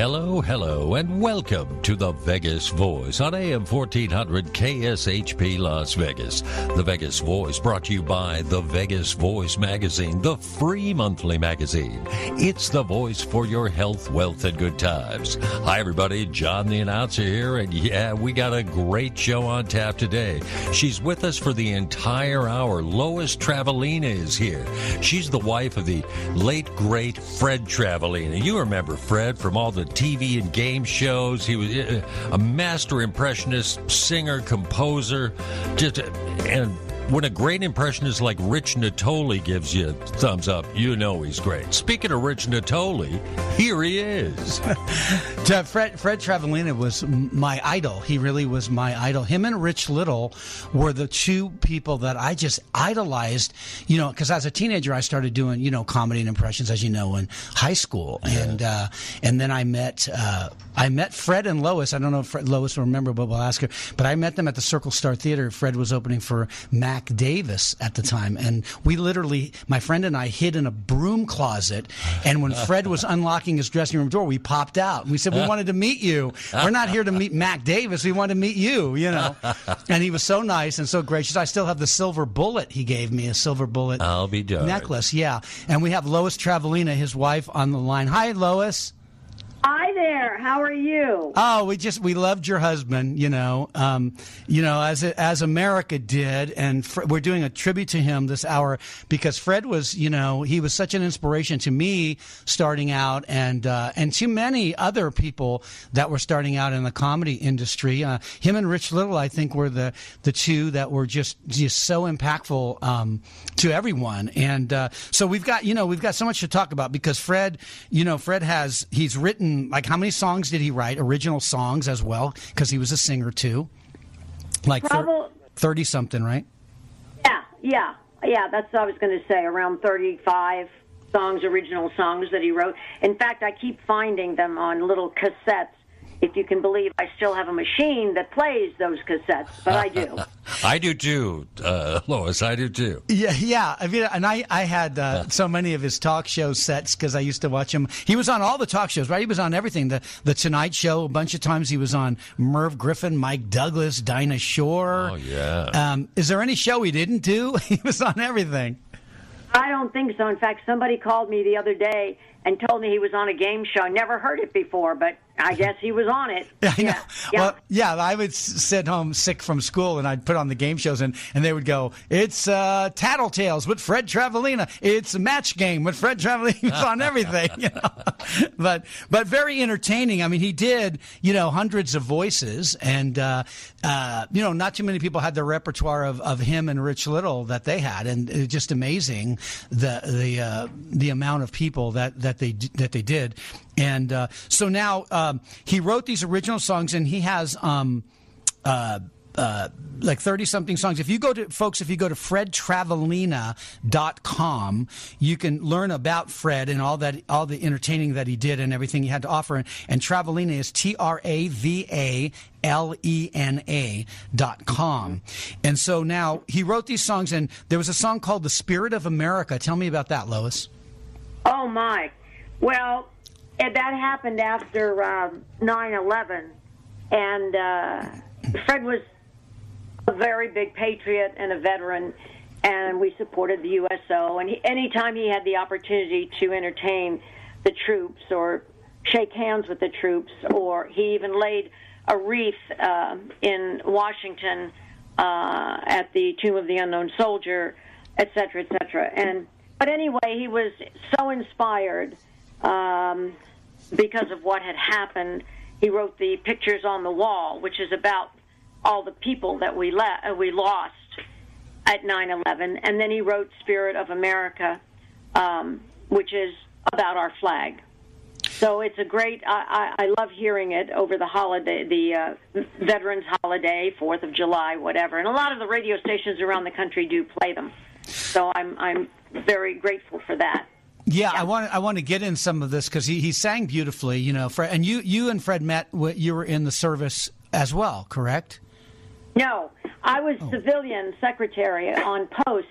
Hello, hello, and welcome to the Vegas Voice on AM 1400 KSHP Las Vegas. The Vegas Voice brought to you by the Vegas Voice magazine, the free monthly magazine. It's the voice for your health, wealth, and good times. Hi, everybody. John the announcer here, and yeah, we got a great show on tap today. She's with us for the entire hour. Lois Travalena is here. She's the wife of the late, great Fred Travalena. You remember Fred from all the TV and game shows. He was uh, a master impressionist, singer, composer, just and when a great impressionist like Rich Natoli gives you a thumbs up, you know he's great. Speaking of Rich Natoli, here he is. Fred Fred Travalena was my idol. He really was my idol. Him and Rich Little were the two people that I just idolized. You know, because as a teenager, I started doing you know comedy and impressions, as you know, in high school, yeah. and uh, and then I met uh, I met Fred and Lois. I don't know if Fred, Lois will remember, but we'll ask her. But I met them at the Circle Star Theater. Fred was opening for Mac Mac Davis at the time, and we literally, my friend and I, hid in a broom closet. And when Fred was unlocking his dressing room door, we popped out. And we said, "We wanted to meet you. We're not here to meet Mac Davis. We wanted to meet you." You know. And he was so nice and so gracious. I still have the silver bullet he gave me, a silver bullet. I'll be. Necklace, yeah. And we have Lois Travalena, his wife, on the line. Hi, Lois. Hi there. How are you? Oh, we just we loved your husband. You know, um, you know as as America did, and Fr- we're doing a tribute to him this hour because Fred was, you know, he was such an inspiration to me starting out, and uh, and to many other people that were starting out in the comedy industry. Uh, him and Rich Little, I think, were the the two that were just just so impactful um, to everyone. And uh, so we've got you know we've got so much to talk about because Fred, you know, Fred has he's written Mm, like how many songs did he write? Original songs as well, because he was a singer too. Like thirty something, right? Yeah, yeah, yeah. That's what I was going to say. Around thirty-five songs, original songs that he wrote. In fact, I keep finding them on little cassettes if you can believe I still have a machine that plays those cassettes, but I do. I do too, uh, Lois. I do too. Yeah, yeah. I mean, and I, I had uh, so many of his talk show sets because I used to watch him. He was on all the talk shows, right? He was on everything. The the Tonight Show. A bunch of times he was on Merv Griffin, Mike Douglas, Dinah Shore. Oh yeah. Um, is there any show he didn't do? he was on everything. I don't think so. In fact, somebody called me the other day and told me he was on a game show. I never heard it before, but I guess he was on it. yeah, yeah. yeah. Well, yeah, I would sit home sick from school and I'd put on the game shows and, and they would go, it's uh, Tattletales with Fred Travalena. It's Match Game with Fred Travalena. On everything, you know. but, but very entertaining. I mean, he did, you know, hundreds of voices and, uh, uh, you know, not too many people had the repertoire of, of him and Rich Little that they had. And it was just amazing the, the, uh, the amount of people that, that they, that they did. And uh, so now um, he wrote these original songs, and he has. Um, uh, uh, like 30 something songs. If you go to, folks, if you go to fredtravalena.com, you can learn about Fred and all that, all the entertaining that he did and everything he had to offer. And, and Travalena is T R A V A L E N A dot com. And so now he wrote these songs, and there was a song called The Spirit of America. Tell me about that, Lois. Oh, my. Well, and that happened after uh, 9/11, and uh, Fred was a very big patriot and a veteran, and we supported the USO. And he, anytime he had the opportunity to entertain the troops or shake hands with the troops, or he even laid a wreath uh, in Washington uh, at the Tomb of the Unknown Soldier, et cetera, et cetera. And but anyway, he was so inspired. Um, because of what had happened, he wrote the Pictures on the Wall, which is about all the people that we le- uh, we lost at 9/11, and then he wrote Spirit of America, um, which is about our flag. So it's a great. I, I, I love hearing it over the holiday, the uh, Veterans Holiday, Fourth of July, whatever, and a lot of the radio stations around the country do play them. So I'm I'm very grateful for that. Yeah, yeah, I want I want to get in some of this because he, he sang beautifully, you know. Fred, and you you and Fred met. You were in the service as well, correct? No, I was oh. civilian secretary on post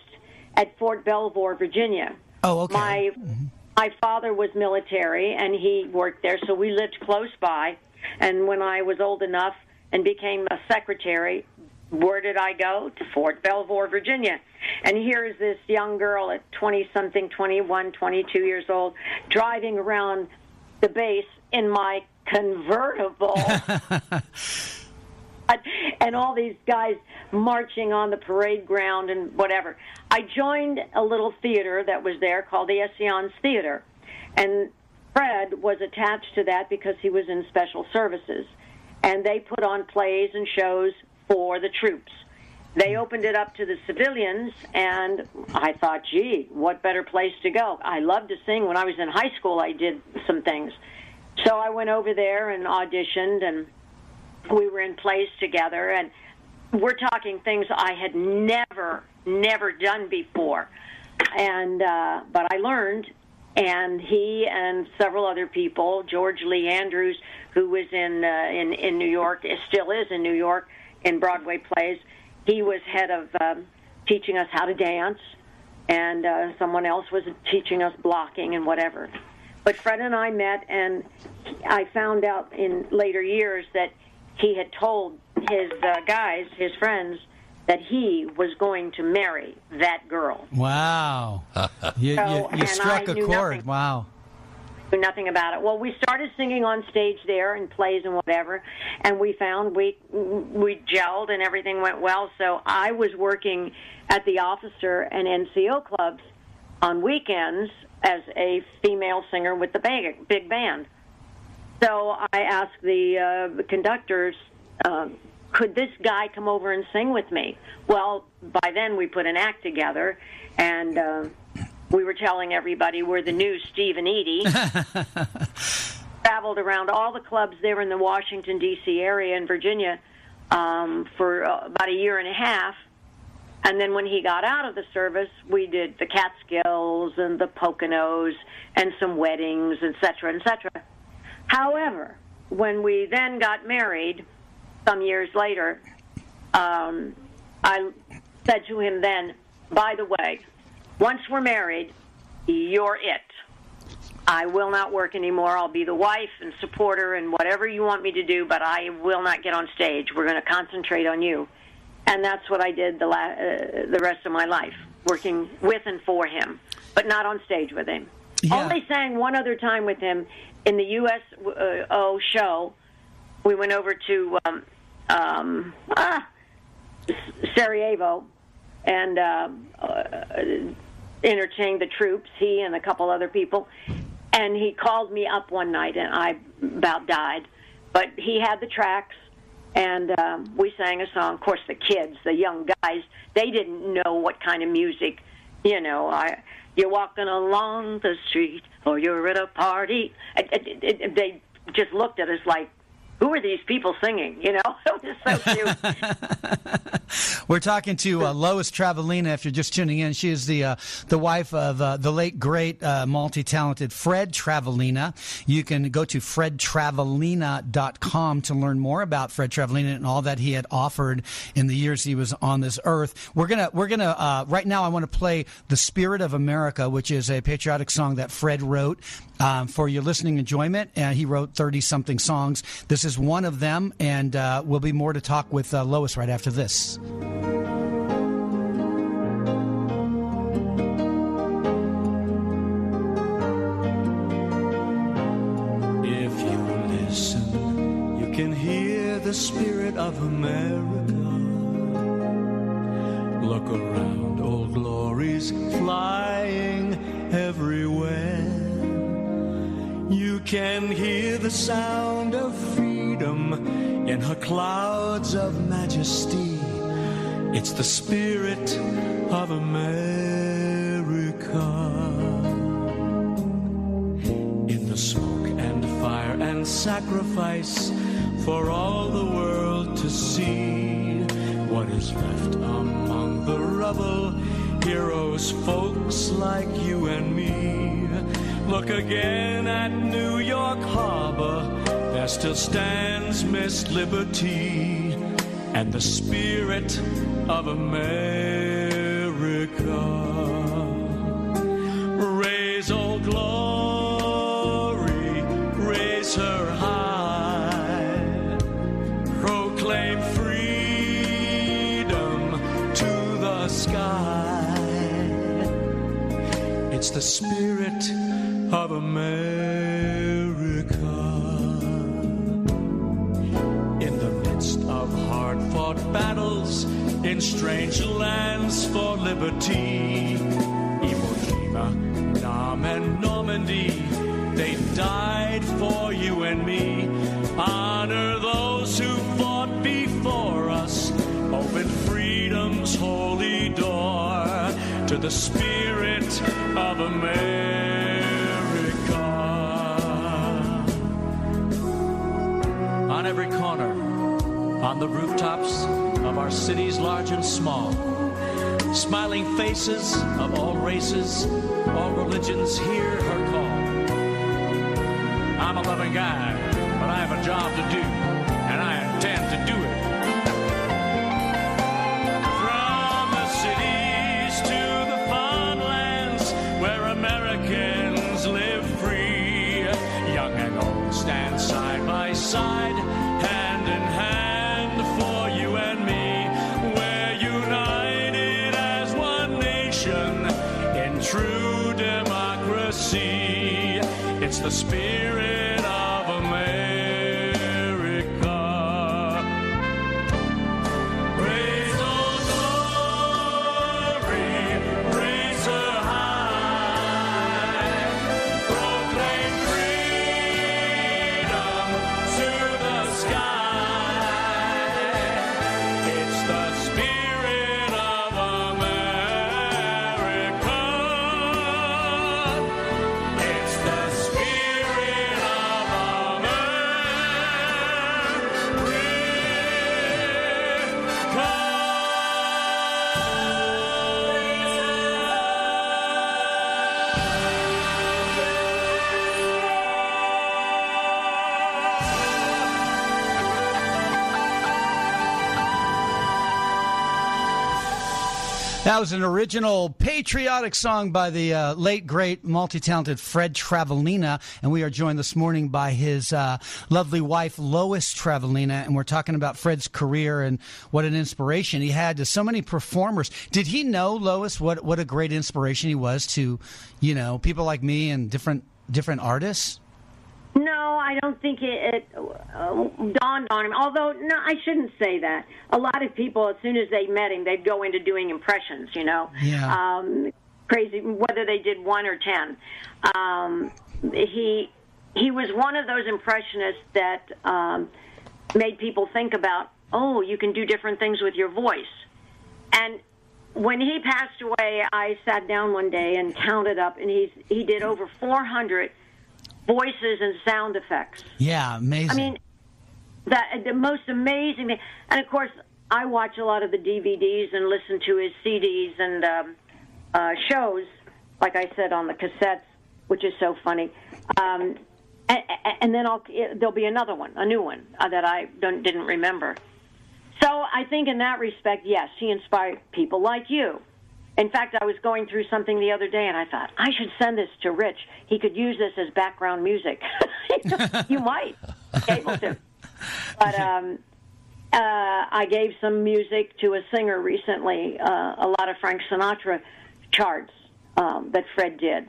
at Fort Belvoir, Virginia. Oh, okay. My mm-hmm. my father was military and he worked there, so we lived close by. And when I was old enough and became a secretary, where did I go? To Fort Belvoir, Virginia. And here's this young girl at 20 something, 21, 22 years old, driving around the base in my convertible. and all these guys marching on the parade ground and whatever. I joined a little theater that was there called the Essions Theater. And Fred was attached to that because he was in special services. And they put on plays and shows for the troops. They opened it up to the civilians, and I thought, gee, what better place to go? I loved to sing. When I was in high school, I did some things. So I went over there and auditioned, and we were in plays together. And we're talking things I had never, never done before. And, uh, but I learned, and he and several other people, George Lee Andrews, who was in, uh, in, in New York, still is in New York, in Broadway plays. He was head of um, teaching us how to dance, and uh, someone else was teaching us blocking and whatever. But Fred and I met, and I found out in later years that he had told his uh, guys, his friends, that he was going to marry that girl. Wow. you, So- you, you and struck I a chord. nothing. Wow. Knew nothing about it. Well, we started singing on stage there and plays and whatever, and we found we we gelled and everything went well. So I was working at the officer and NCO clubs on weekends as a female singer with the big, big band. So I asked the, uh, conductors, um, could this guy come over and sing with me? Well, by then we put an act together, and uh, we were telling everybody we're the new Steve and Edie. Traveled around all the clubs there in the Washington D.C. area in Virginia um, for uh, about a year and a half. And then when he got out of the service, we did the Catskills and the Poconos and some weddings, et cetera, et cetera. However, when we then got married, some years later, um, I said to him then, by the way, once we're married, you're it. I will not work anymore. I'll be the wife and supporter and whatever you want me to do, but I will not get on stage. We're going to concentrate on you. And that's what I did the, la- uh, the rest of my life, working with and for him, but not on stage with him. Yeah. Only sang one other time with him in the USO show. We went over to um, um, ah, Sarajevo and uh, uh, entertained the troops, he and a couple other people. And he called me up one night, and I about died. But he had the tracks, and um, we sang a song. Of course, the kids, the young guys, they didn't know what kind of music. You know, I you're walking along the street, or you're at a party. It, it, it, they just looked at us like, "Who are these people singing?" You know, it was so cute. We're talking to uh, Lois Travalena. If you're just tuning in, she is the uh, the wife of uh, the late great uh, multi-talented Fred Travalena. You can go to fredtravalena.com to learn more about Fred Travalena and all that he had offered in the years he was on this earth. We're gonna we're gonna uh, right now. I want to play "The Spirit of America," which is a patriotic song that Fred wrote um, for your listening enjoyment. And he wrote 30 something songs. This is one of them, and uh, we'll be more to talk with uh, Lois right after this. If you listen, you can hear the spirit of America. Look around, old glories flying everywhere. You can hear the sound of in her clouds of majesty. It's the spirit of America. In the smoke and fire and sacrifice for all the world to see. What is left among the rubble heroes folks like you and me. Look again at new york harbor still stands Miss Liberty and the spirit of America. Raise, oh glory, raise her high. Proclaim freedom to the sky. It's the spirit of America. In strange lands for liberty, Iwo Jima, Nam, and Normandy, they died for you and me. Honor those who fought before us, open freedom's holy door to the spirit of America. On every corner, on the rooftops of our cities large and small, smiling faces of all races, all religions hear her call. I'm a loving guy, but I have a job to do, That was an original patriotic song by the uh, late, great, multi talented Fred Travalena. And we are joined this morning by his uh, lovely wife, Lois Travalena. And we're talking about Fred's career and what an inspiration he had to so many performers. Did he know, Lois, what, what a great inspiration he was to, you know, people like me and different different artists? I don't think it, it uh, dawned on him. Although, no, I shouldn't say that. A lot of people, as soon as they met him, they'd go into doing impressions. You know, Yeah. um, crazy. Whether they did one or ten, um, he he was one of those impressionists that um, made people think about. Oh, you can do different things with your voice, and when he passed away, I sat down one day and counted up, and he's he did over 400 voices and sound effects. Yeah, amazing. I mean, that the most amazing thing. And of course, I watch a lot of the DVDs and listen to his CDs and um, uh, shows, like I said on the cassettes, which is so funny. Um, and, and then I'll there'll be another one, a new one uh, that I don't, didn't remember. So I think in that respect, yes, he inspired people like you. In fact, I was going through something the other day, and I thought I should send this to Rich. He could use this as background music. you might be able to. But um, uh, I gave some music to a singer recently, uh, a lot of Frank Sinatra charts um, that Fred did.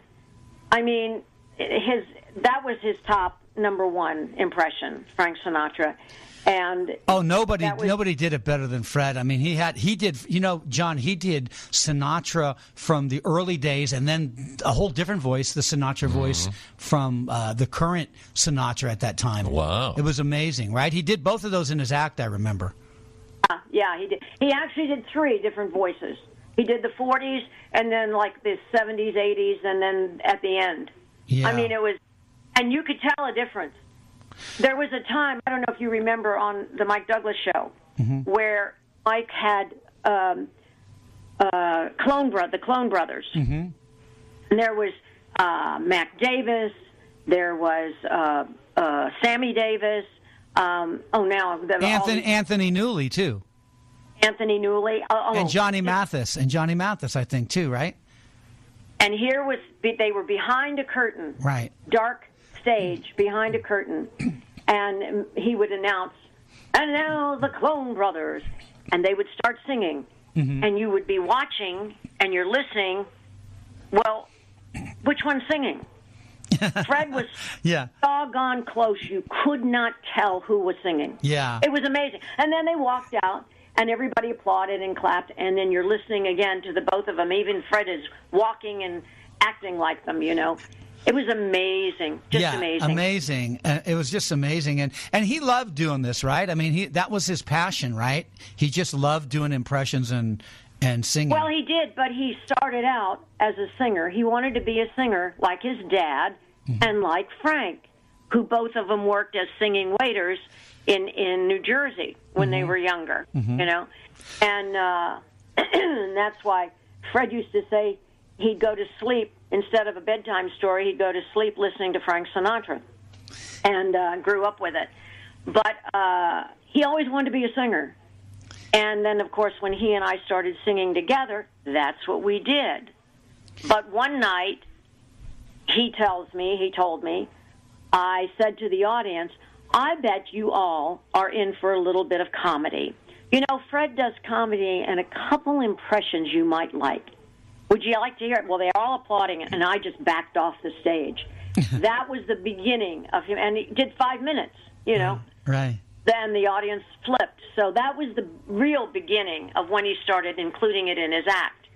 I mean, his that was his top number one impression, Frank Sinatra, and Oh, nobody, was- nobody did it better than Fred. I mean, he had, he did, you know, John, he did Sinatra from the early days, and then a whole different voice, the Sinatra voice from uh, the current Sinatra at that time. Wow. it was amazing, right? He did both of those in his act. I remember. Yeah, he did. He actually did three different voices. He did the 40s, and then like the 70s, 80s, and then at the end. Yeah. I mean, it was, and you could tell a difference. There was a time I don't know if you remember on the Mike Douglas show where Mike had um, uh, clone bro- the Clone Brothers, mm-hmm. and there was uh, Mac Davis, there was uh, uh, Sammy Davis. Um, oh, now the, Anthony these- Anthony Newley too, Anthony Newley, oh, and Johnny oh, Mathis, and Johnny Mathis, I think too, right? And here was they were behind a curtain, Right. dark stage behind a curtain, and he would announce, "And now the Clone Brothers," and they would start singing, mm-hmm. and you would be watching and you're listening. Well, which one's singing. Fred was Yeah. doggone close. You could not tell who was singing. Yeah. It was amazing. And then they walked out, and everybody applauded and clapped. And then you're listening again to the both of them. Even Fred is walking and acting like them. You know, it was amazing. Just yeah, amazing. amazing. Uh, it was just amazing, and and he loved doing this, right? I mean, he that was his passion, right? He just loved doing impressions and and singing. Well, he did, but he started out as a singer. He wanted to be a singer like his dad Mm-hmm. and like Frank, who both of them worked as singing waiters in in New Jersey when Mm-hmm. they were younger. You know, and uh, that's why Fred used to say he'd go to sleep instead of a bedtime story. He'd go to sleep listening to Frank Sinatra, and uh, grew up with it. But uh, he always wanted to be a singer. And then, of course, when he and I started singing together, that's what we did. But one night, he tells me, he told me, I said to the audience, I bet you all are in for a little bit of comedy. You know, Fred does comedy and a couple impressions you might like. Would you like to hear it? Well, they're all applauding it, and I just backed off the stage. that was the beginning of him, and he did five minutes, you know right. then the audience flipped. So that was the real beginning of when he started including it in his act,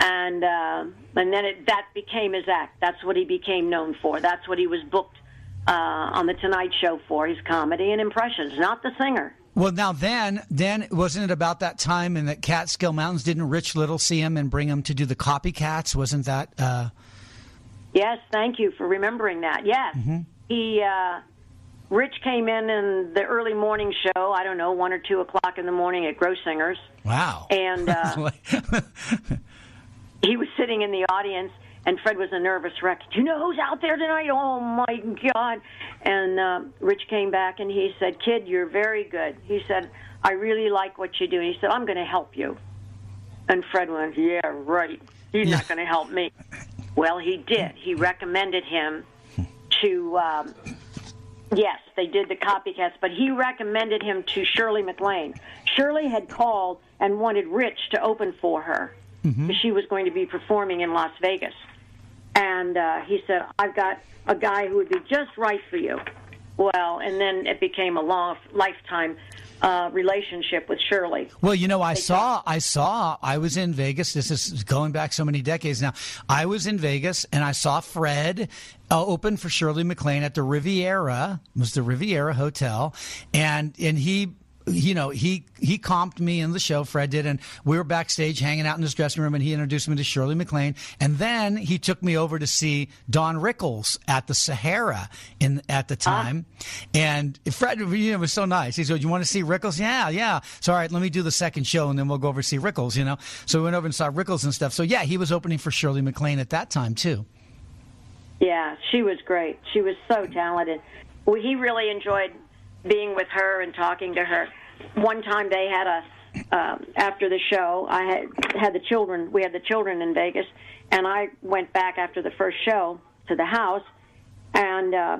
and uh, and then it, that became his act. That's what he became known for. That's what he was booked uh, on the Tonight Show for: his comedy and impressions, not the singer. Well, now then, then wasn't it about that time in the Catskill Mountains? Didn't Rich Little see him and bring him to do the copycats? Wasn't that? Uh, Yes, thank you for remembering that. Yes, he. Uh, Rich came in in the early morning show. I don't know, one or two o'clock in the morning at Grossinger's. Wow. And uh, he was sitting in the audience, and Fred was a nervous wreck. Do you know who's out there tonight? Oh my God! And uh, Rich came back and he said, "Kid, you're very good." He said, "I really like what you do." And he said, "I'm going to help you." And Fred went, "Yeah, right. He's Yeah. not going to help me." Well, he did. He recommended him to. Um, Yes, they did the copycats, but he recommended him to Shirley MacLaine. Shirley had called and wanted Rich to open for her because she was going to be performing in Las Vegas. And uh, he said, I've got a guy who would be just right for you. Well, and then it became a long lifetime uh, relationship with Shirley. Well, you know, I saw, I saw, I was in Vegas. This is going back so many decades now. I was in Vegas and I saw Fred uh, open for Shirley MacLaine at the Riviera. It was the Riviera Hotel, and and he. You know, he he comped me in the show. Fred did, and we were backstage hanging out in his dressing room, and he introduced me to Shirley MacLaine, and then he took me over to see Don Rickles at the Sahara in at the ah. time, and Fred you know, was so nice. He said, "You want to see Rickles? Yeah, yeah. So all right, let me do the second show, and then we'll go over to see Rickles. You know." So we went over and saw Rickles and stuff. So yeah, he was opening for Shirley MacLaine at that time too. Yeah, she was great. She was so talented. Well, he really enjoyed being with her and talking to her. One time they had a um, after the show, I had had the children. We had the children in Vegas, and I went back after the first show to the house, and uh,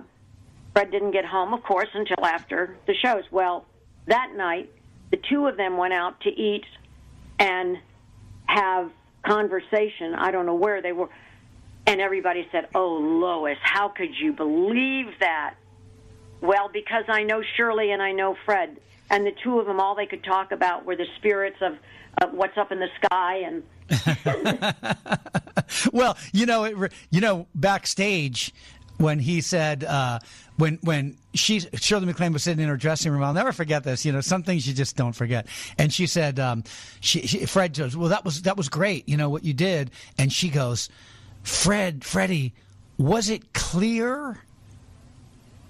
Fred didn't get home, of course, until after the shows. Well, that night, the two of them went out to eat and have conversation. I don't know where they were. And everybody said, Oh, Lois, how could you believe that? Well, because I know Shirley and I know Fred. And the two of them, all they could talk about were the spirits of, of what's up in the sky. And well, you know, it, you know, backstage when he said uh, when when she Shirley MacLaine was sitting in her dressing room, I'll never forget this. You know, some things you just don't forget. And she said, um, she, she Fred goes, well, that was that was great. You know what you did, and she goes, Fred, Freddie, was it clear?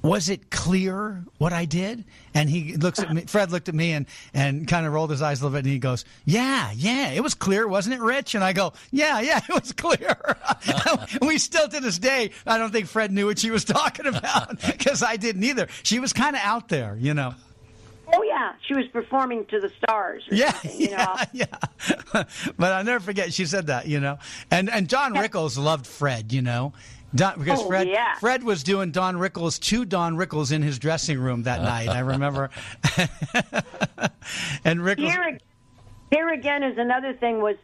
Was it clear what I did? And he looks at me. Fred looked at me and, and kind of rolled his eyes a little bit. And he goes, "Yeah, yeah, it was clear, wasn't it, Rich?" And I go, "Yeah, yeah, it was clear." we still to this day, I don't think Fred knew what she was talking about because I didn't either. She was kind of out there, you know. oh, yeah, she was performing to the stars. Yeah, you know. yeah, yeah. but I'll never forget she said that, you know. And and Don Rickles loved Fred, you know. Don, because Oh, Fred yeah. Fred was doing Don Rickles two Don Rickles in his dressing room that night. I remember. and Rickles, Here, here again is another thing was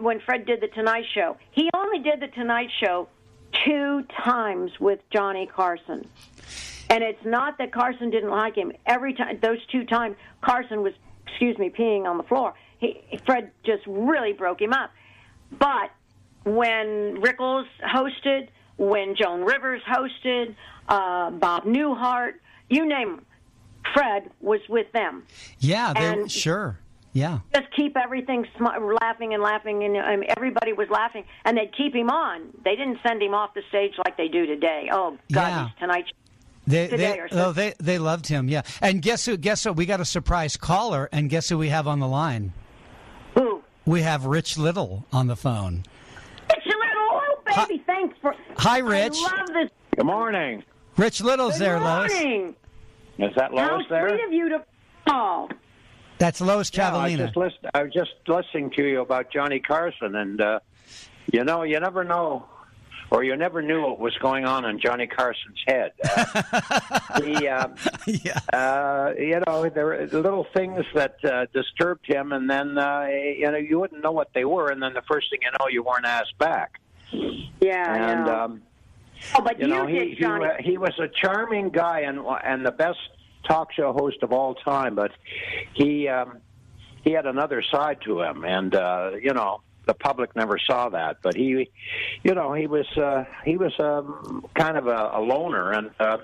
when Fred did the Tonight Show. He only did the Tonight Show two times with Johnny Carson. And it's not that Carson didn't like him. Every time, those two times, Carson was, excuse me, peeing on the floor. He, Fred just really broke him up. But when Rickles hosted, when Joan Rivers hosted, uh, Bob Newhart, you name them, Fred was with them. Yeah, they, And- sure. Yeah. Just keep everything sm- laughing and laughing, and um, everybody was laughing, and they'd keep him on. They didn't send him off the stage like they do today. Oh God, Yeah. he's tonight. They, they, oh, they, they loved him. Yeah. And guess who? Guess what? We got a surprise caller, and guess who we have on the line? Who? We have Rich Little on the phone. It's a baby. Thanks for. Hi, Rich. I love this. Good morning. Rich Little's Good there, Lois. Good morning. Is that How Lois there? sweet of you to call. That's Lois Yeah, I Cavallina. just listen, I was just listening to you about Johnny Carson, and uh, you know, you never know, or you never knew what was going on in Johnny Carson's head. Uh, he, um, yeah. uh, you know, there were little things that uh, disturbed him, and then uh, you know, you wouldn't know what they were, and then the first thing you know, you weren't asked back. Yeah, And um, oh, but you know, did, he he, Johnny. wa- he was a charming guy and and the best talk show host of all time. But he um, he had another side to him, and uh, you know the public never saw that. But he, you know, he was uh, he was um, kind of a, a loner and uh,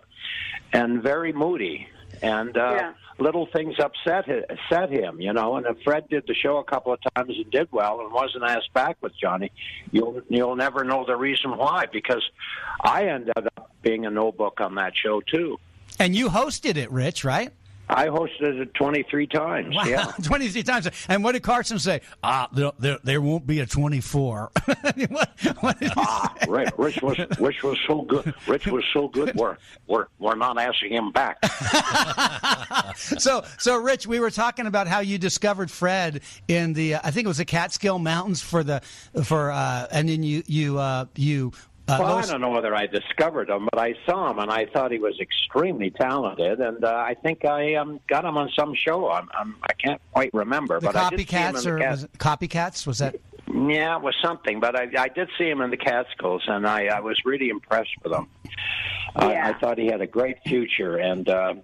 and very moody. And uh, Yeah. Little things upset upset him, you know. And if Fred did the show a couple of times and did well and wasn't asked back with Johnny, you'll you'll never know the reason why. Because I ended up being a no book on that show too. And you hosted it, Rich, right? I hosted it 23 times. Wow, Yeah. 23 times. And what did Carson say? Ah, there, there, there won't be a 24. what, what Ah? Rich, Rich was Rich was so good. Rich was so good. We're we're we're not asking him back. So, so Rich, we were talking about how you discovered Fred in the, uh, I think it was the Catskill Mountains for the, for, uh, and then you, you, uh, you, uh, Well, I don't know whether I discovered him, but I saw him and I thought he was extremely talented, and uh, I think I um, got him on some show. I'm, I'm I can't quite remember, the but I did see him copycats in or the Cat- was copycats? Was that? Yeah, it was something, but I, I did see him in the Catskills, and I, I was really impressed with him. I, Yeah. I thought he had a great future, and uh,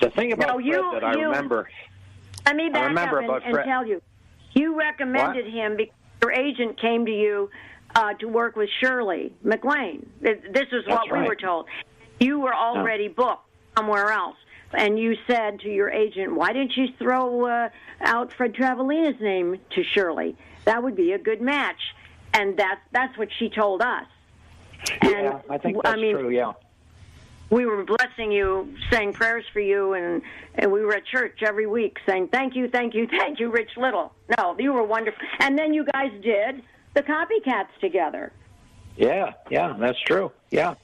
the thing about No, Fred you- that I remember. Let me back remember up and, about and Fred- tell you. You recommended What? him because your agent came to you uh, to work with Shirley. Th- This is what That's we right. were told. You were already booked somewhere else. And you said to your agent, why didn't you throw uh, out Fred Travalena's name to Shirley? That would be a good match. And that's, that's what she told us. And, yeah, I think I that's mean, true. Yeah. we were blessing you, saying prayers for you, and, and we were at church every week saying, Thank you, thank you, thank you, Rich Little. No, you were wonderful. And then you guys did the copycats together. Yeah, yeah, that's true. Yeah.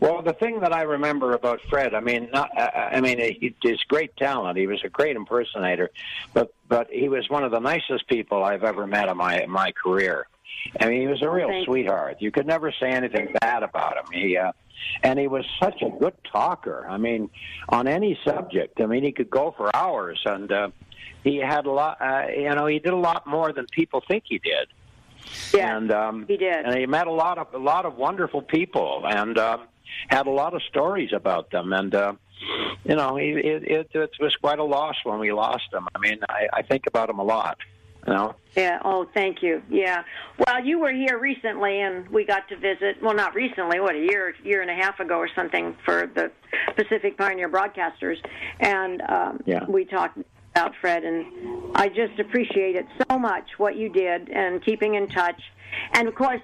Well, the thing that I remember about Fred, I mean, not, I mean, he, he's great talent. He was a great impersonator, but but he was one of the nicest people I've ever met in my in my career. I mean, he was a real thank sweetheart. You could never say anything bad about him. He uh, and he was such a good talker. I mean, on any subject. I mean, he could go for hours, and uh, he had a lot. Uh, you know, he did a lot more than people think he did Yeah, and um, he did. And he met a lot of a lot of wonderful people, and um, had a lot of stories about them. And uh, you know, he, it, it, it was quite a loss when we lost him. I mean, I, I think about him a lot. You know, Yeah. Oh, thank you. Yeah. Well, you were here recently, and we got to visit. Well, not recently. What a year, year and a half ago, or something, for the Pacific Pioneer Broadcasters, and um, Yeah. we talked about Fred, and I just appreciate it so much what you did and keeping in touch, and of course,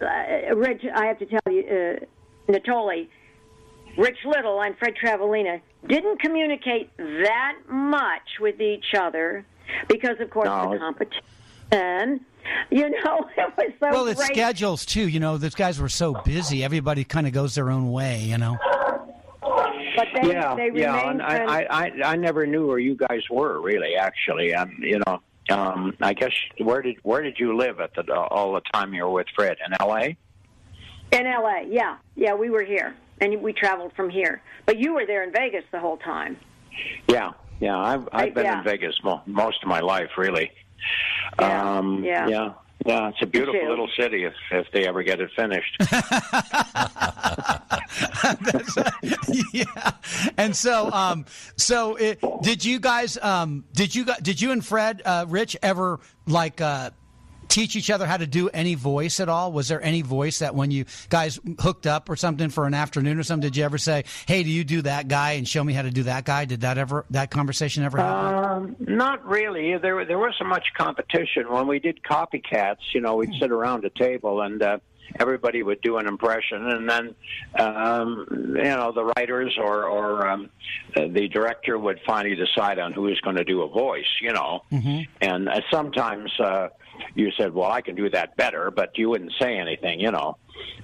uh, Rich. I have to tell you, uh, Natoli. Rich Little and Fred Travalena didn't communicate that much with each other because, of course, No, the competition. You know, it was so Well, it's great. schedules too. You know, those guys were so busy. Everybody kind of goes their own way. You know. But they, yeah, they yeah. And I, I, I, I never knew where you guys were really. Actually, um, you know, um, I guess where did where did you live at the all the time you were with Fred in L.A. in L.A. Yeah, yeah, we were here, and we traveled from here. But you were there in Vegas the whole time. Yeah, yeah. I've I've been yeah. in Vegas mo- most of my life, really. Yeah, Um, yeah. yeah, Yeah, it's a beautiful little city if if they ever get it finished. yeah. And so, um, so it, did you guys, um, did you, did you and Fred, uh, Rich ever like, uh, teach each other how to do any voice at all? Was there any voice that when you guys hooked up or something for an afternoon or something, did you ever say, Hey, do you do that guy and show me how to do that guy? Did that ever, that conversation ever happen? Um, not really. There there wasn't much competition when we did copycats. You know, we'd sit around a table and uh, everybody would do an impression, and then um, you know the writers or or um, the director would finally decide on who was going to do a voice. You know, and uh, sometimes. Uh, you said, "Well, I can do that better," but you wouldn't say anything, you know.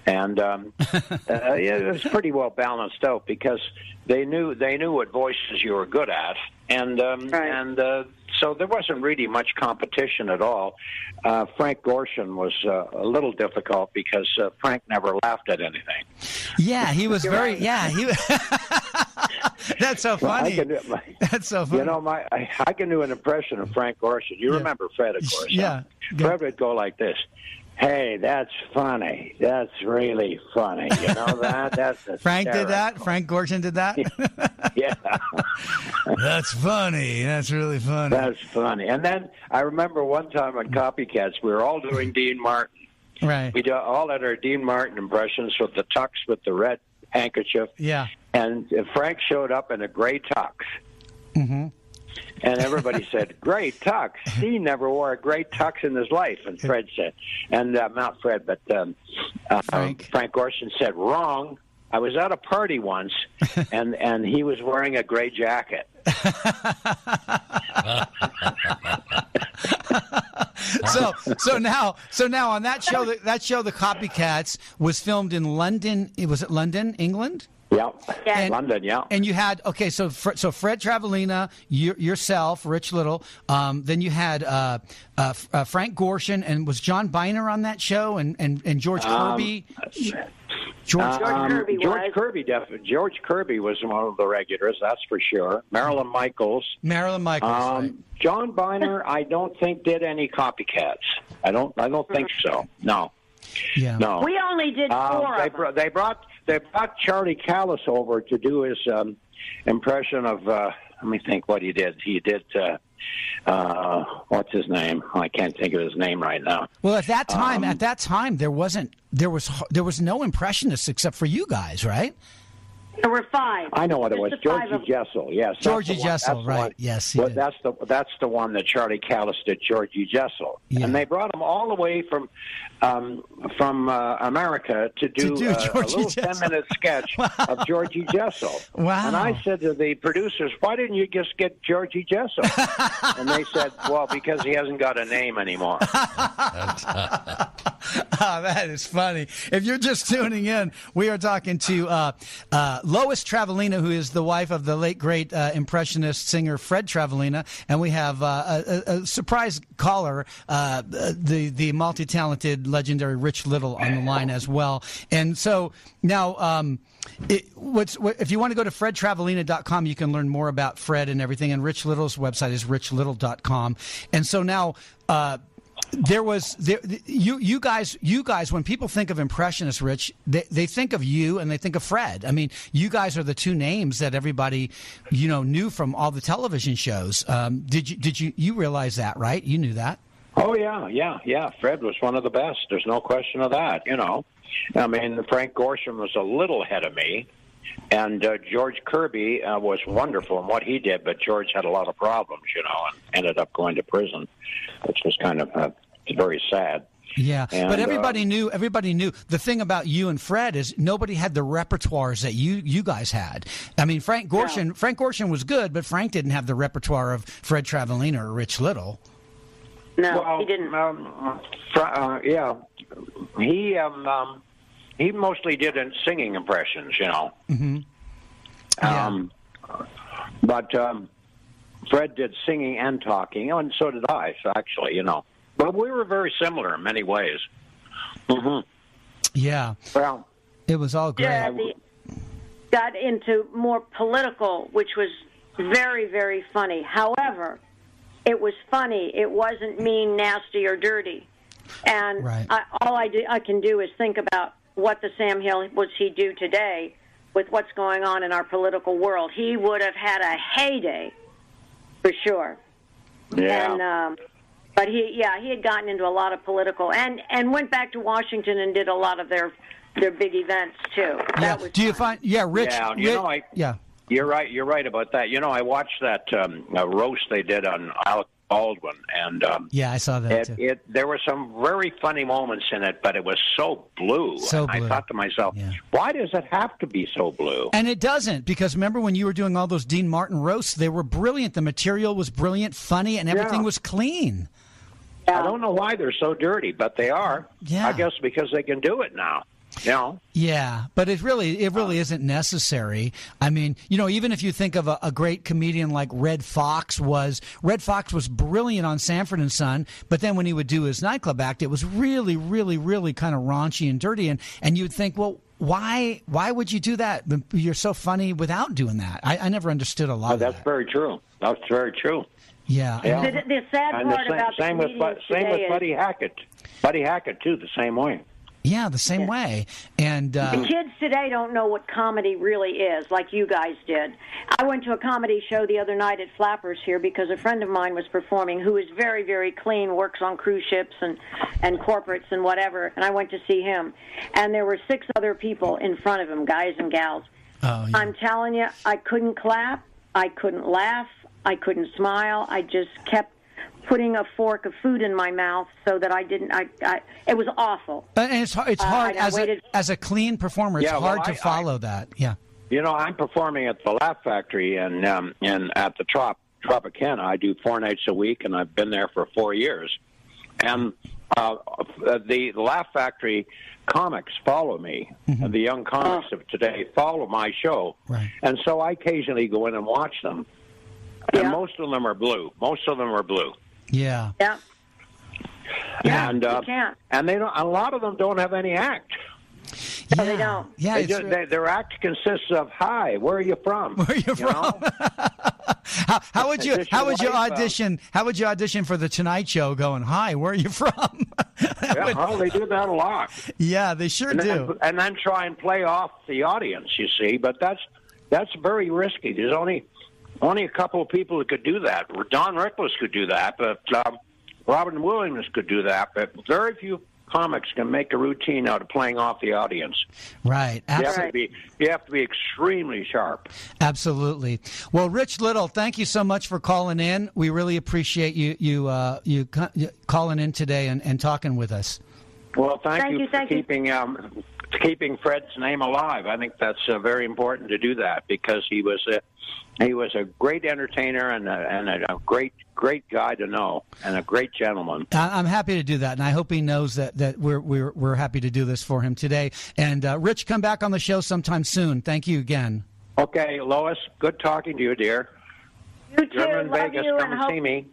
And um, uh, it was pretty well balanced out because they knew they knew what voices you were good at, and um, Right. and uh, so there wasn't really much competition at all. Uh, Frank Gorshin was uh, a little difficult because uh, Frank never laughed at anything. Yeah, he was very, yeah, he, that's so I funny. can do, That's so funny. you know, my I, I can do an impression of Frank Gorshin. You Yeah. remember Fred, of course. Yeah. huh? Fred would go like this. Hey, that's funny. That's really funny. You know that? That's Frank did that. Frank Gorshin did that. Yeah. That's funny. That's really funny. That's funny. And then I remember one time on Copycats, we were all doing Dean Martin. right. We all had our Dean Martin impressions with the tux with the red handkerchief. Yeah. And Frank showed up in a gray tux. Mm-hmm. And everybody said, "Great tux." He never wore a great tux in his life. And Fred said, and uh, not Fred, but um, uh, Frank. Frank Gorshin said, "Wrong." I was at a party once, and and he was wearing a gray jacket. so so now so now on that show that, that show the copycats was filmed in london It was it london england Yeah, Yeah. London. Yeah, and you had okay so Fre- so fred travalena you, yourself rich little um, then you had uh, uh, F- uh, frank gorshin and was john Byner on that show and and, and george kirby george George Um, Kirby George was. Kirby, def- George Kirby was one of the regulars. That's for sure. Marilyn Michaels. marilyn michaels right. Um, John Byner, I don't think did any copycats. I don't. I don't think so. No, yeah no. We only did Um, four they, of them. brought, they brought they brought Charlie Callas over to do his um, impression of. Uh, let me think what he did. He did. Uh, uh, what's his name? I can't think of his name right now. well at that time um, at that time there wasn't there was there was no impressionists except for you guys right There were five. I know what it was. Georgie of- Jessel. Yes. Georgie the. That's Jessel, right. one. Yes, he Well, did. that's the that's the one that Charlie Callas did. Georgie Jessel, Yeah. and they brought him all the way from um, from uh, America to do, do uh, a Georgie little Jessel. ten minute sketch of Georgie Jessel. Wow. And I said to the producers, "Why didn't you just get Georgie Jessel?" and they said, "Well, because he hasn't got a name anymore." Oh, that is funny. If you're just tuning in, we are talking to uh, uh, Lois Travalena, who is the wife of the late great uh, impressionist singer Fred Travalena, and we have uh, a, a, surprise caller, uh, the the multi talented, legendary Rich Little, on the line as well. And so now. Um, it, what's what, if you want to go to fredtravalena.com, you can learn more about Fred and everything. And Rich Little's website is richlittle.com. And so now, uh, there was there, you you guys you guys when people think of impressionists rich they, they think of you and they think of fred i mean you guys are the two names that everybody you know knew from all the television shows um, did you did you you realize that right you knew that Oh yeah, yeah, yeah. Fred was one of the best. There's no question of that. You know, I mean, Frank Gorshin was a little ahead of me, and uh, George Kirby uh, was wonderful in what he did. But George had a lot of problems, you know, and ended up going to prison, which was kind of uh, very sad. yeah And, but everybody um, knew everybody knew the thing about you and fred is nobody had the repertoires that you you guys had i mean frank gorshin frank gorshin was good but frank didn't have the repertoire of fred travalena or rich little No, well, he didn't. Um, uh, yeah, he um, um, he mostly did singing impressions, you know. Mm-hmm. Yeah. Um, but um, Fred did singing and talking, and so did I. So actually, you know, but we were very similar in many ways. Mm-hmm. yeah Well, it was all great Yeah, the, got into more political, which was very, very funny. However, it was funny. It wasn't mean, nasty, or dirty. And Right. I, all I do, I can do is think about what the Sam Hill would he do today with what's going on in our political world. He would have had a heyday for sure. Yeah. And um, but he, yeah, he had gotten into a lot of political and and went back to Washington and did a lot of their their big events too. Yeah. That was Do you find? Yeah, Rich. Yeah, you Rich- know, I- yeah. You're right. You're right about that. You know, I watched that um, uh, roast they did on Alec Baldwin, and um, Yeah, I saw that it, too. it there were some very funny moments in it, but it was so blue. So blue. I thought to myself, Yeah. why does it have to be so blue? And it doesn't because remember when you were doing all those Dean Martin roasts, they were brilliant. The material was brilliant, funny, and everything Yeah. was clean. I don't know why they're so dirty, but they are. Yeah. I guess because they can do it now. You know. Yeah, but it really it really uh. isn't necessary. I mean, you know, even if you think of a, a great comedian like Redd Foxx was, Redd Foxx was brilliant on Sanford and Son, but then when he would do his nightclub act, it was really, really, really kind of raunchy and dirty, and and you'd think, well. Why? Why would you do that? You're so funny without doing that. I, I never understood a lot Oh, of that's that. very true. That's very true. Yeah, Yeah. The, the sad And the part same, about the same with same with Buddy Hackett. Buddy Hackett too, the same way. Yeah, the same way. And uh, The kids today don't know what comedy really is, like you guys did. I went to a comedy show the other night at Flappers here because a friend of mine was performing who is very, very clean, works on cruise ships and, and corporates and whatever, and I went to see him. And there were six other people in front of him, guys and gals. oh, yeah. I'm telling you, I couldn't clap, I couldn't laugh, I couldn't smile. I just kept putting a fork of food in my mouth so that I didn't. I, I it was awful. and it's hard. It's Uh, hard and I as a, as a clean performer. It's Yeah, well, hard I- to follow that. Yeah. You know, I'm performing at the Laugh Factory and um, and at the Trop Tropicana. I do four nights a week, and I've been there for four years. And uh, the Laugh Factory comics follow me. And the young comics of today follow my show, Right. and so I occasionally go in and watch them. Yeah. And most of them are blue. Most of them are blue. Yeah. Yeah. Yeah, and uh, you can't. and they don't. A lot of them don't have any act. No, they don't. Yeah, They it's just, they, their act consists of "Hi, where are you from? Where are you from?" how, how would you how would you wife, uh, audition? How would you audition for the Tonight Show? Going, hi, where are you from? Yeah, would- well, they do that a lot. yeah, they sure and do. then, and then try and play off the audience. You see, but that's that's very risky. There's only only a couple of people who could do that. Don Rickles could do that, but um, Robin Williams could do that. But very few comics can make a routine out of playing off the audience. Right. You have Absolutely. be you have to be extremely sharp. Absolutely. Well, Rich Little, thank you so much for calling in. We really appreciate you you uh, you calling in today and, and talking with us. Well, thank, Thank you, you, for thank you. keeping um, keeping Fred's name alive. I think that's uh, very important to do that because he was a he was a great entertainer and a, and a, a great great guy to know and a great gentleman. I- I'm happy to do that, and I hope he knows that that we're we're we're happy to do this for him today. And uh, Rich, come back on the show sometime soon. Thank you again. Okay, Lois, good talking to you, dear. You too. You're in Love Vegas. you Come and and hope, see me.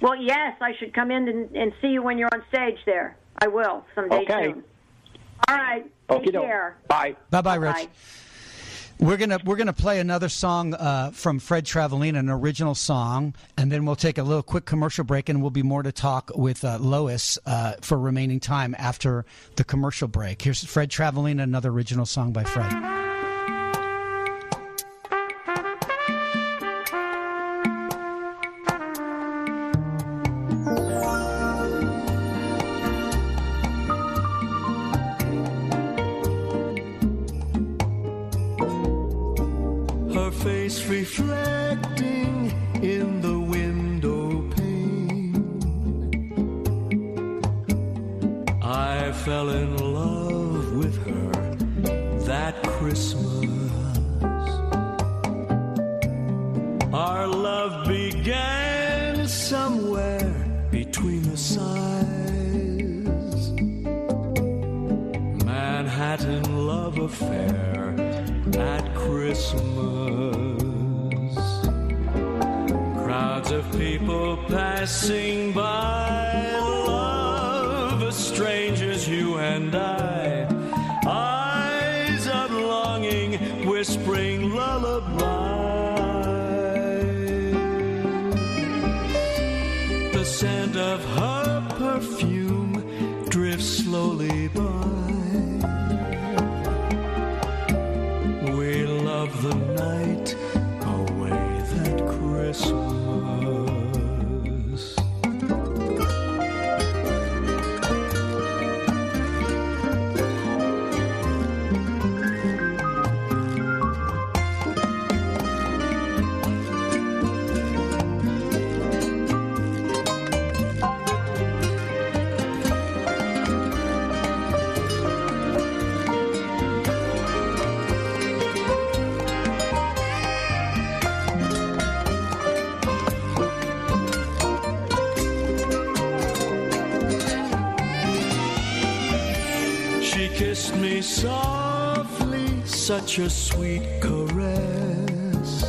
Well, yes, I should come in and, and see you when you're on stage there. I will someday Okay. soon. All right. Take Okey-doke. care. Bye. Bye bye, Rich. We're gonna we're gonna play another song uh, from Fred Travalena, an original song, and then we'll take a little quick commercial break, and we'll be more to talk with uh, Lois uh, for remaining time after the commercial break. Here's Fred Travalena, another original song by Fred. Face reflecting in the window pane. I fell in love with her that Christmas. Our love began somewhere between the sides. Manhattan love affair at Christmas. People passing kissed me softly, such a sweet caress.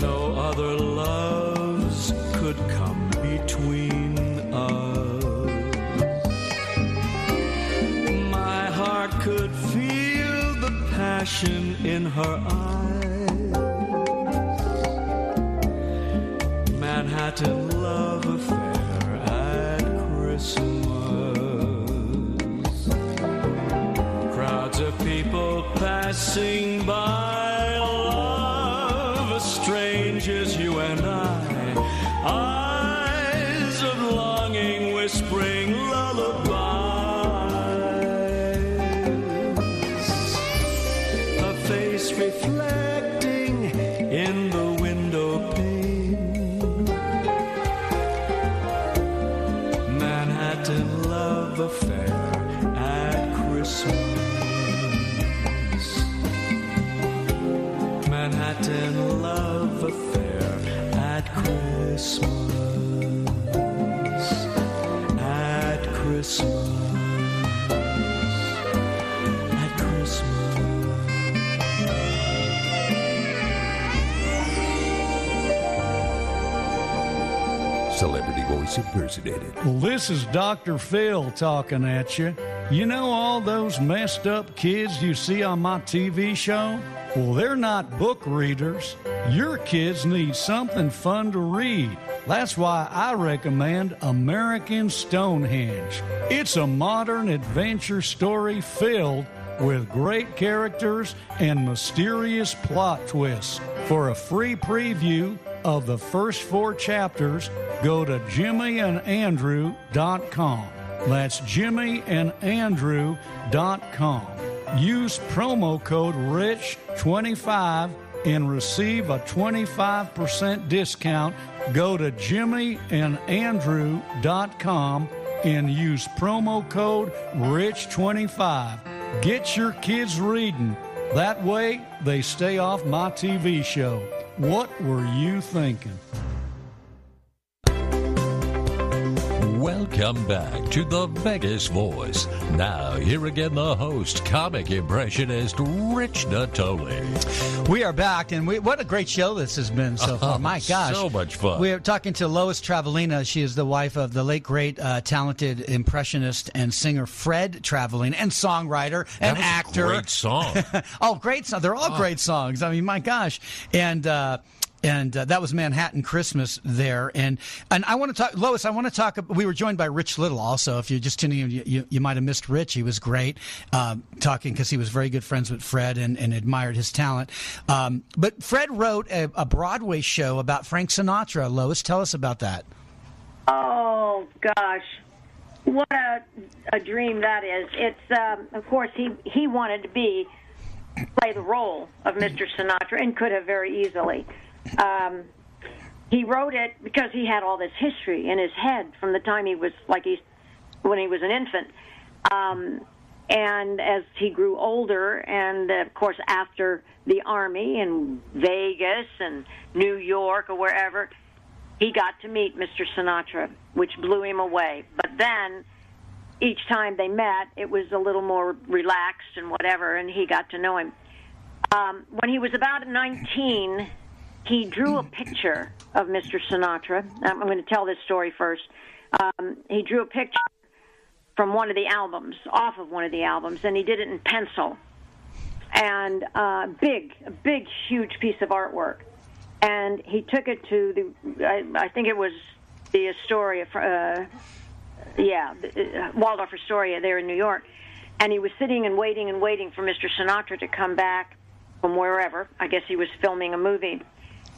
No other loves could come between us. My heart could feel the passion in her eyes. Passing by, Well, this is Dr. Phil talking at you. You know all those messed up kids you see on my TV show? Well, they're not book readers. Your kids need something fun to read. That's why I recommend American Stonehenge. It's a modern adventure story filled with great characters and mysterious plot twists. For a free preview of the first four chapters, go to jimmyandandrew.com. That's jimmyandandrew.com. Use promo code RICH25 and receive a 25% discount. Go to jimmyandandrew.com and use promo code RICH25. Get your kids reading. That way, they stay off my TV show. What were you thinking? Welcome back to the Vegas Voice. Now, here again, the host, comic impressionist Rich Natoli. We are back, and we, what a great show this has been so far. Oh, My gosh. so much fun. We're talking to Lois Travalena. She is the wife of the late, great, uh, talented impressionist and singer Fred Travalena, and songwriter and That was a actor. great song. oh, great song. They're all great songs. I mean, my gosh. And, uh, and uh, that was Manhattan Christmas there, and and I want to talk, Lois. I want to talk. We were joined by Rich Little also. If you're just tuning in, you, you, you might have missed Rich. He was great um, talking because he was very good friends with Fred and, and admired his talent. Um, but Fred wrote a, a Broadway show about Frank Sinatra. Lois, tell us about that. Oh gosh, what a a dream that is! It's um, of course he he wanted to be play the role of Mr. Sinatra and could have very easily. Um, he wrote it because he had all this history in his head from the time he was like he's when he was an infant. Um, and as he grew older, and of course after the army in Vegas and New York or wherever, he got to meet Mr. Sinatra, which blew him away. But then each time they met, it was a little more relaxed and whatever, and he got to know him. Um, when he was about 19, he drew a picture of Mr. Sinatra. I'm going to tell this story first. Um, he drew a picture from one of the albums, off of one of the albums, and he did it in pencil. And uh, big, big, huge piece of artwork. And he took it to the, I, I think it was the Astoria, uh, yeah, uh, Waldorf Astoria there in New York, and he was sitting and waiting and waiting for Mr. Sinatra to come back from wherever. I guess he was filming a movie.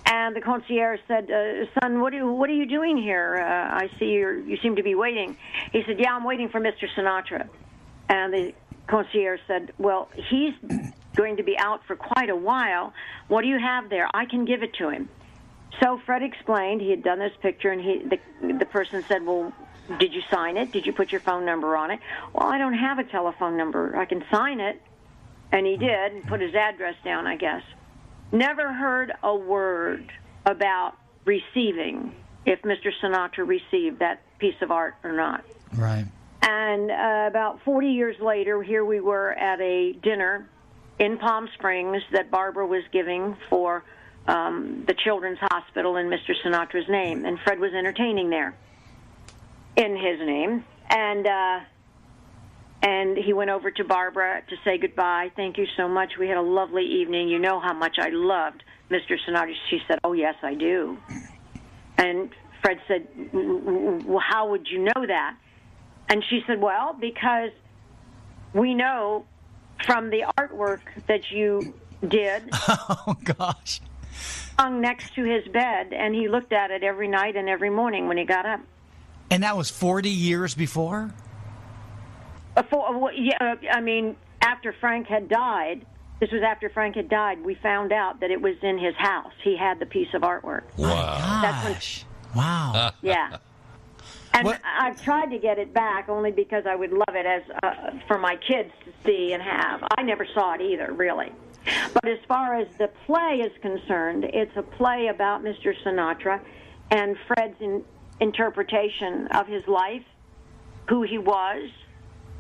And the concierge said, uh, "Son, what are you, what are you doing here? Uh, I see you you seem to be waiting." He said, "Yeah, I'm waiting for Mr. Sinatra." And the concierge said, "Well, he's going to be out for quite a while. What do you have there? I can give it to him." So Fred explained he had done this picture, and he the the person said, "Well, did you sign it? Did you put your phone number on it?" Well, I don't have a telephone number. I can sign it, and he did, and put his address down, I guess. Never heard a word about receiving if Mr. Sinatra received that piece of art or not. Right. And uh, about 40 years later, here we were at a dinner in Palm Springs that Barbara was giving for um, the Children's Hospital in Mr. Sinatra's name, and Fred was entertaining there in his name, and uh, and he went over to Barbara to say goodbye. Thank you so much. We had a lovely evening. You know how much I loved Mr. Sinatra. She said, "Oh yes, I do." And Fred said, "Well, how would you know that?" And she said, "Well, because we know from the artwork that you did Oh gosh. hung next to his bed, and he looked at it every night and every morning when he got up." And that was 40 years before? Before, yeah, uh, I mean, after Frank had died, this was after Frank had died. We found out that it was in his house. He had the piece of artwork. Wow. That's when- Wow. Yeah. And What- I've tried to get it back only because I would love it as uh, for my kids to see and have. I never saw it either, really. But as far as the play is concerned, it's a play about Mr. Sinatra and Fred's in, interpretation of his life, who he was,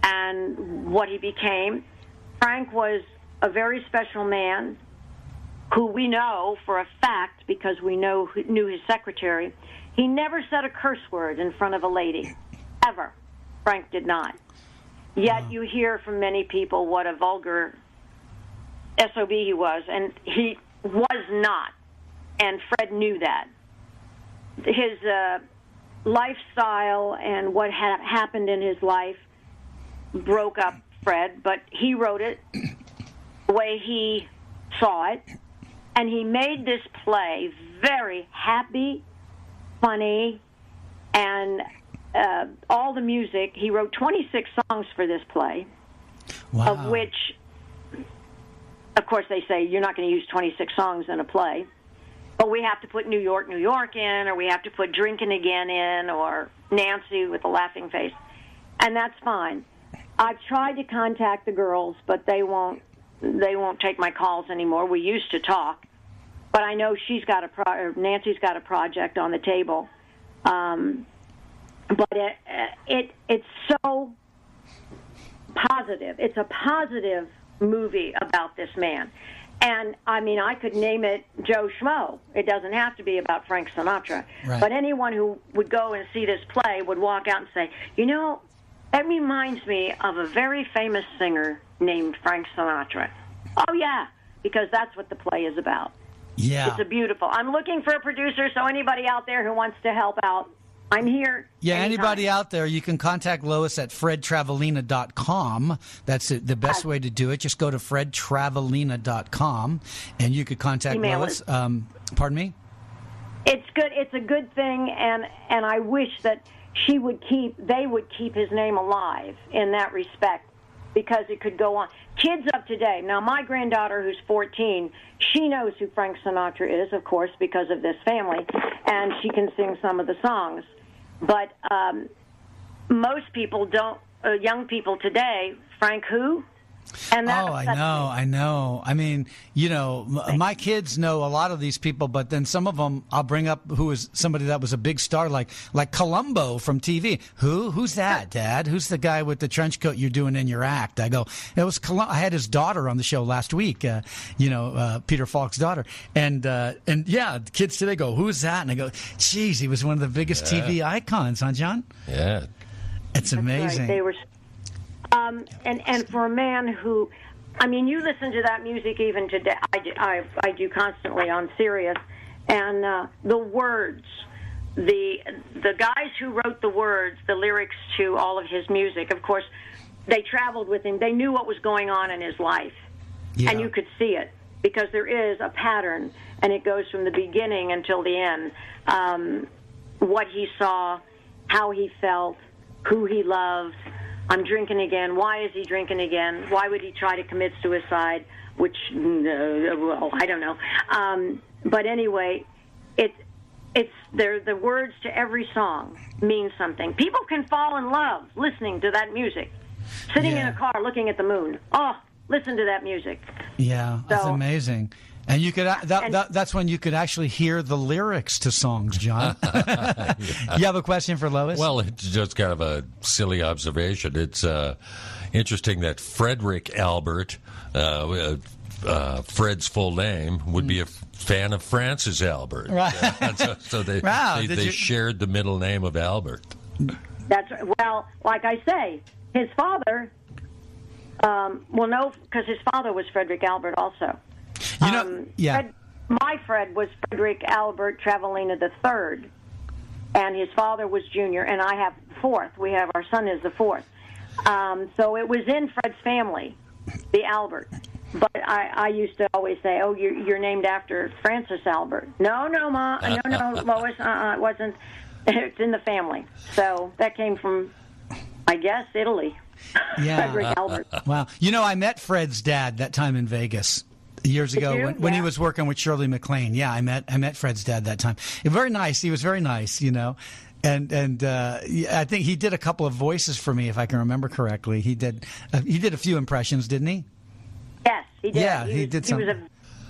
and what he became. Frank was a very special man who we know for a fact because we know knew his secretary. He never said a curse word in front of a lady, ever. Frank did not. Yet you hear from many people what a vulgar SOB he was, and he was not. And Fred knew that. His uh, lifestyle and what had happened in his life broke up Fred, but he wrote it the way he saw it, and he made this play very happy, funny, and uh, all the music. He wrote 26 songs for this play, Wow. of which, of course, they say you're not going to use 26 songs in a play. But we have to put New York, New York in, or we have to put Drinking Again in, or Nancy with a laughing face. And that's fine. I've tried to contact the girls, but they won't. They won't take my calls anymore. We used to talk, but I know she's got a pro- Nancy's got a project on the table. Um, but it, it it's so positive. It's a positive movie about this man. And I mean, I could name it Joe Schmo. It doesn't have to be about Frank Sinatra. Right. But anyone who would go and see this play would walk out and say, you know, that reminds me of a very famous singer named Frank Sinatra. Oh, yeah, because that's what the play is about. yeah. It's a beautiful. I'm looking for a producer, so anybody out there who wants to help out, I'm here. Yeah, anytime. anybody out there, you can contact Lois at fredtravalena.com. That's it, the best way to do it. Just go to fredtravalena.com and you could contact Email Lois. Um, pardon me? It's good. It's a good thing, and and I wish that she would keep. They would keep his name alive in that respect, because it could go on. Kids of today. Now, my granddaughter, who's 14, she knows who Frank Sinatra is, of course, because of this family, and she can sing some of the songs. But um, most people don't. Uh, young people today, Frank who? And that Oh, I know, me. I know. I mean, you know, m- my kids know a lot of these people, but then some of them I'll bring up who is somebody that was a big star, like like Columbo from TV. Who? Who's that, Dad? Who's the guy with the trench coat you're doing in your act? I go, it was Colum- I had his daughter on the show last week. Uh, you know, uh, Peter Falk's daughter, and uh, and yeah, the kids today go, who's that? And I go, geez, he was one of the biggest TV icons, huh, John? Yeah. It's amazing. Right. They were, um, and and for a man who, I mean, you listen to that music even today. I do, I, I do constantly on Sirius, and uh, the words the the guys who wrote the words, the lyrics to all of his music, of course, they traveled with him. They knew what was going on in his life, Yeah. and you could see it because there is a pattern, and it goes from the beginning until the end. Um, what he saw, how he felt, who he loved. I'm drinking again. Why is he drinking again? Why would he try to commit suicide? Which, uh, well, I don't know. Um, but anyway, it it's there. The words to every song mean something. People can fall in love listening to that music. Sitting in a car looking at the moon. Oh, listen to that music. Yeah, that's So- amazing. And you could that, And- that that's when you could actually hear the lyrics to songs, John. You have a question for Lois? Well, it's just kind of a silly observation. It's uh, interesting that Frederick Albert, uh, uh, Fred's full name, would be a fan of Francis Albert. Right. so, so they, Wow, they, they you- shared the middle name of Albert. That's well, like I say, his father. Um, well, no, because his father was Frederick Albert also. You know, Um, yeah. Fred, my Fred was Frederick Albert Travalena the third, and his father was Junior, and I have fourth. We have our son is the fourth. Um, so it was in Fred's family, the Albert. But I, I used to always say, "Oh, you're, you're named after Francis Albert." No, no, ma, no, no, Lois. Uh, uh, it wasn't. It's in the family. So that came from, I guess, Italy. Yeah. Frederick Albert. Wow. You know, I met Fred's dad that time in Vegas years ago when, when he was working with Shirley MacLaine. Yeah, I met I met Fred's dad that time. Very nice. He was very nice. You know. And and uh, I think he did a couple of voices for me, if I can remember correctly. He did uh, he did a few impressions, didn't he? Yes, he did. Yeah, he was, did He was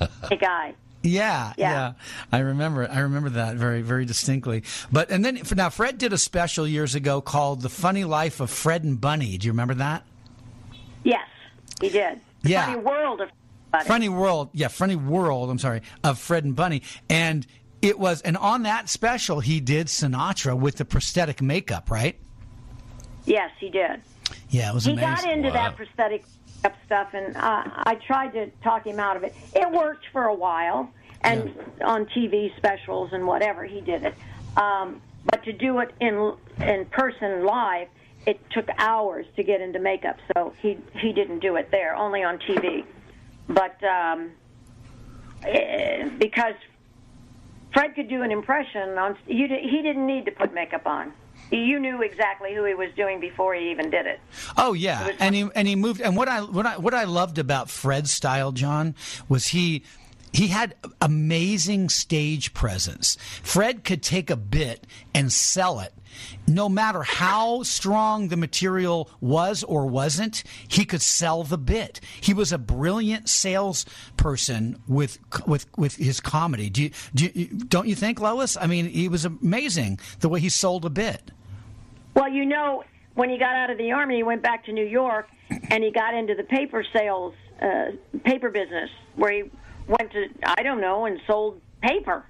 a, a guy. Yeah, yeah, Yeah. I remember. I remember that very, very distinctly. But and then now Fred did a special years ago called "The Funny Life of Fred and Bunny." Do you remember that? Yes, he did. Yeah. Funny world of Buddy. Funny World, yeah, Funny World. I'm sorry, of Fred and Bunny, and it was, and on that special he did Sinatra with the prosthetic makeup, right? Yes, he did. Yeah, it was He amazing. got into Wow. that prosthetic makeup stuff, and uh, I tried to talk him out of it. It worked for a while, and on TV specials and whatever, he did it. Um, but to do it in in person live, it took hours to get into makeup. So he he didn't do it there, only on TV. But um, eh, because Fred could do an impression on you, he didn't need to put makeup on. You knew exactly who he was doing before he even did it. Oh yeah, and he and he moved. And what I what I what I loved about Fred's style, John, was he he had amazing stage presence. Fred could take a bit and sell it. No matter how strong the material was or wasn't, he could sell the bit. He was a brilliant salesperson with with with his comedy. Do you, do you, don't you think, Lois? I mean, he was amazing the way he sold a bit. Well, you know, when he got out of the army, he went back to New York and he got into the paper sales, uh, paper business, where he went to, I don't know, and sold paper.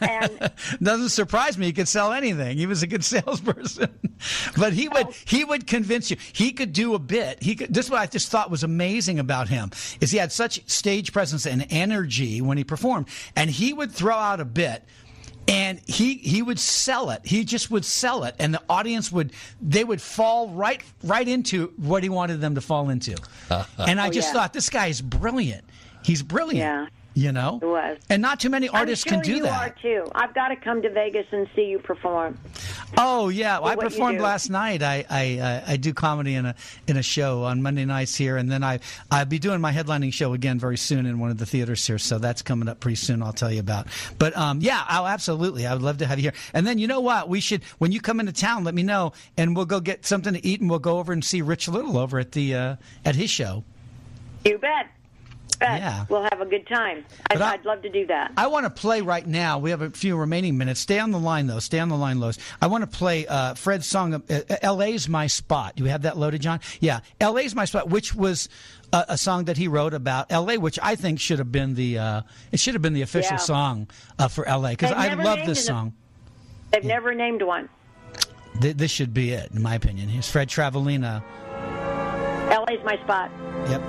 and Doesn't surprise me. He could sell anything. He was a good salesperson, but he would oh. he would convince you. He could do a bit. He could. This is what I just thought was amazing about him is he had such stage presence and energy when he performed, and he would throw out a bit. And he he would sell it. He just would sell it, and the audience would they would fall right right into what he wanted them to fall into. and I oh, just yeah. thought this guy is brilliant. He's brilliant. Yeah. You know, He was. and not too many artists sure can do you that. are too. I've got to come to Vegas and see you perform. Oh yeah, well, I performed last night. I I, uh, I do comedy in a in a show on Monday nights here, and then I I'll be doing my headlining show again very soon in one of the theaters here. So that's coming up pretty soon. I'll tell you about. But um, yeah, I'll absolutely. I would love to have you here. And then you know what? We should when you come into town, let me know, and we'll go get something to eat, and we'll go over and see Rich Little over at the uh, at his show. You bet. Bet. Yeah. We'll have a good time. I'd, I- I'd love to do that. I want to play right now. We have a few remaining minutes. Stay on the line, though. Stay on the line, Lois. I want to play uh, Fred's song, uh, "L.A.'s My Spot." Do you have that loaded, John? Yeah, "L.A.'s My Spot," which was a, a song that he wrote about L.A., which I think should have been the uh, it should have been the official Yeah. song uh, for L.A. because I love this a- song. They've never named one. Th- this should be it, in my opinion. Here's Fred Travalena. LA's my spot. Yep.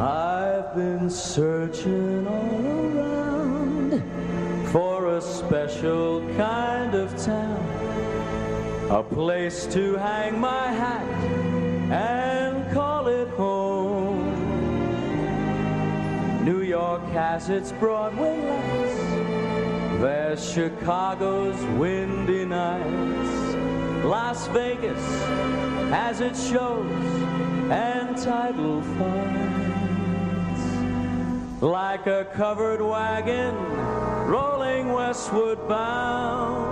I've been searching all around for a special kind of town, a place to hang my hat and call it home. New York has its Broadway lights, there's Chicago's windy nights, Las Vegas has its shows and tidal fights. Like a covered wagon rolling westward bound,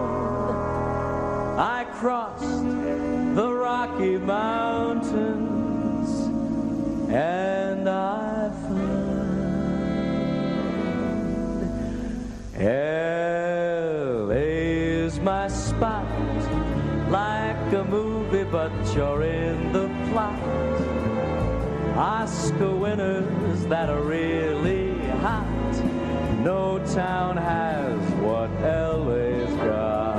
I crossed the Rocky Mountains and I found LA's my spot, like a movie, but you're in the plot. Oscar winners that are really hot. No town has what LA's got.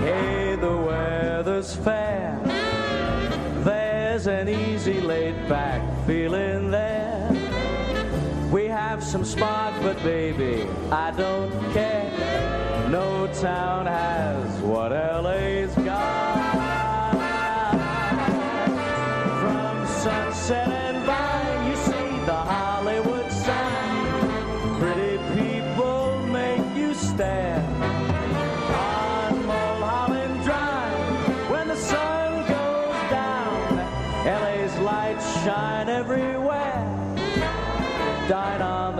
Hey, the weather's fair. There's an easy laid back feeling there. We have some spark, but baby, I don't care. No town has what LA's got.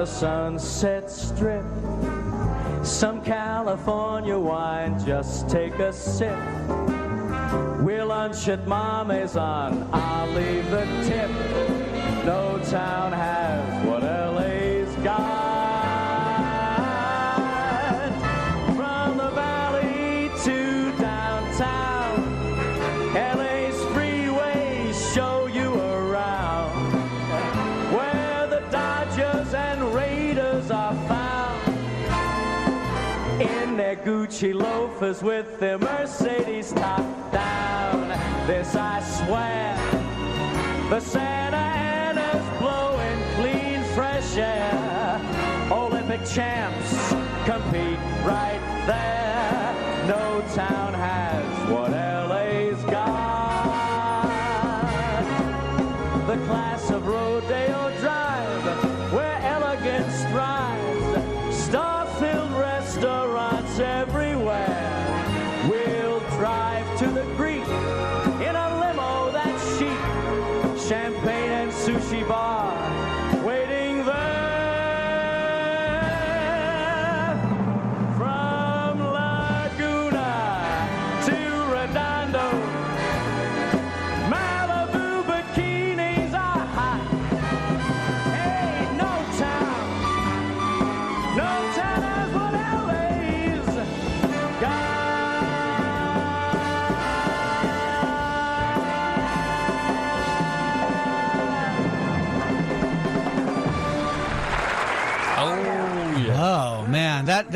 Sunset Strip. Some California wine, just take a sip. We'll lunch at Mommy's on, I'll leave the tip. No town has loafers with their Mercedes top down. This I swear, the Santa Ana's blowing clean, fresh air. Olympic champs compete right there. No town has Champagne and sushi bar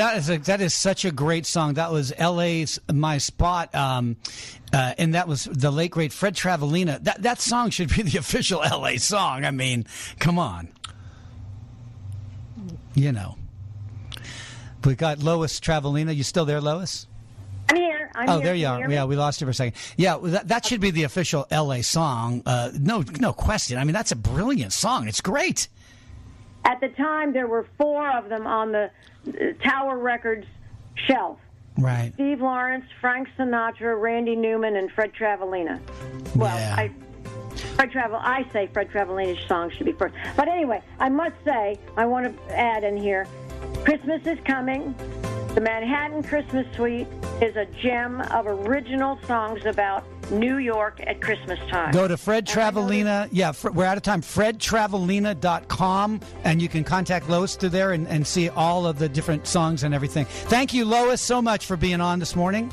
that is a, that is such a great song. That was L.A.'s "My Spot," um, uh, and that was the late great Fred Travalena. That that song should be the official L.A. song. I mean, come on, you know. We got Lois Travalena. You still there, Lois? I'm here. I'm oh, here. there you are. Yeah, we lost you for a second. Yeah, that, that should be the official L.A. song. Uh, no, no question. I mean, that's a brilliant song. It's great. At the time, there were four of them on the uh, Tower Records shelf. Right. Steve Lawrence, Frank Sinatra, Randy Newman, and Fred Travalena. Well, Yeah. I Fred Travel. I say Fred Travalena's song should be first. But anyway, I must say I want to add in here, Christmas is coming. The Manhattan Christmas Suite is a gem of original songs about New York at Christmas time. Go to Fred Travalena. Yeah, we're out of time. FredTravalena.com, and you can contact Lois through there and, and see all of the different songs and everything. Thank you, Lois, so much for being on this morning.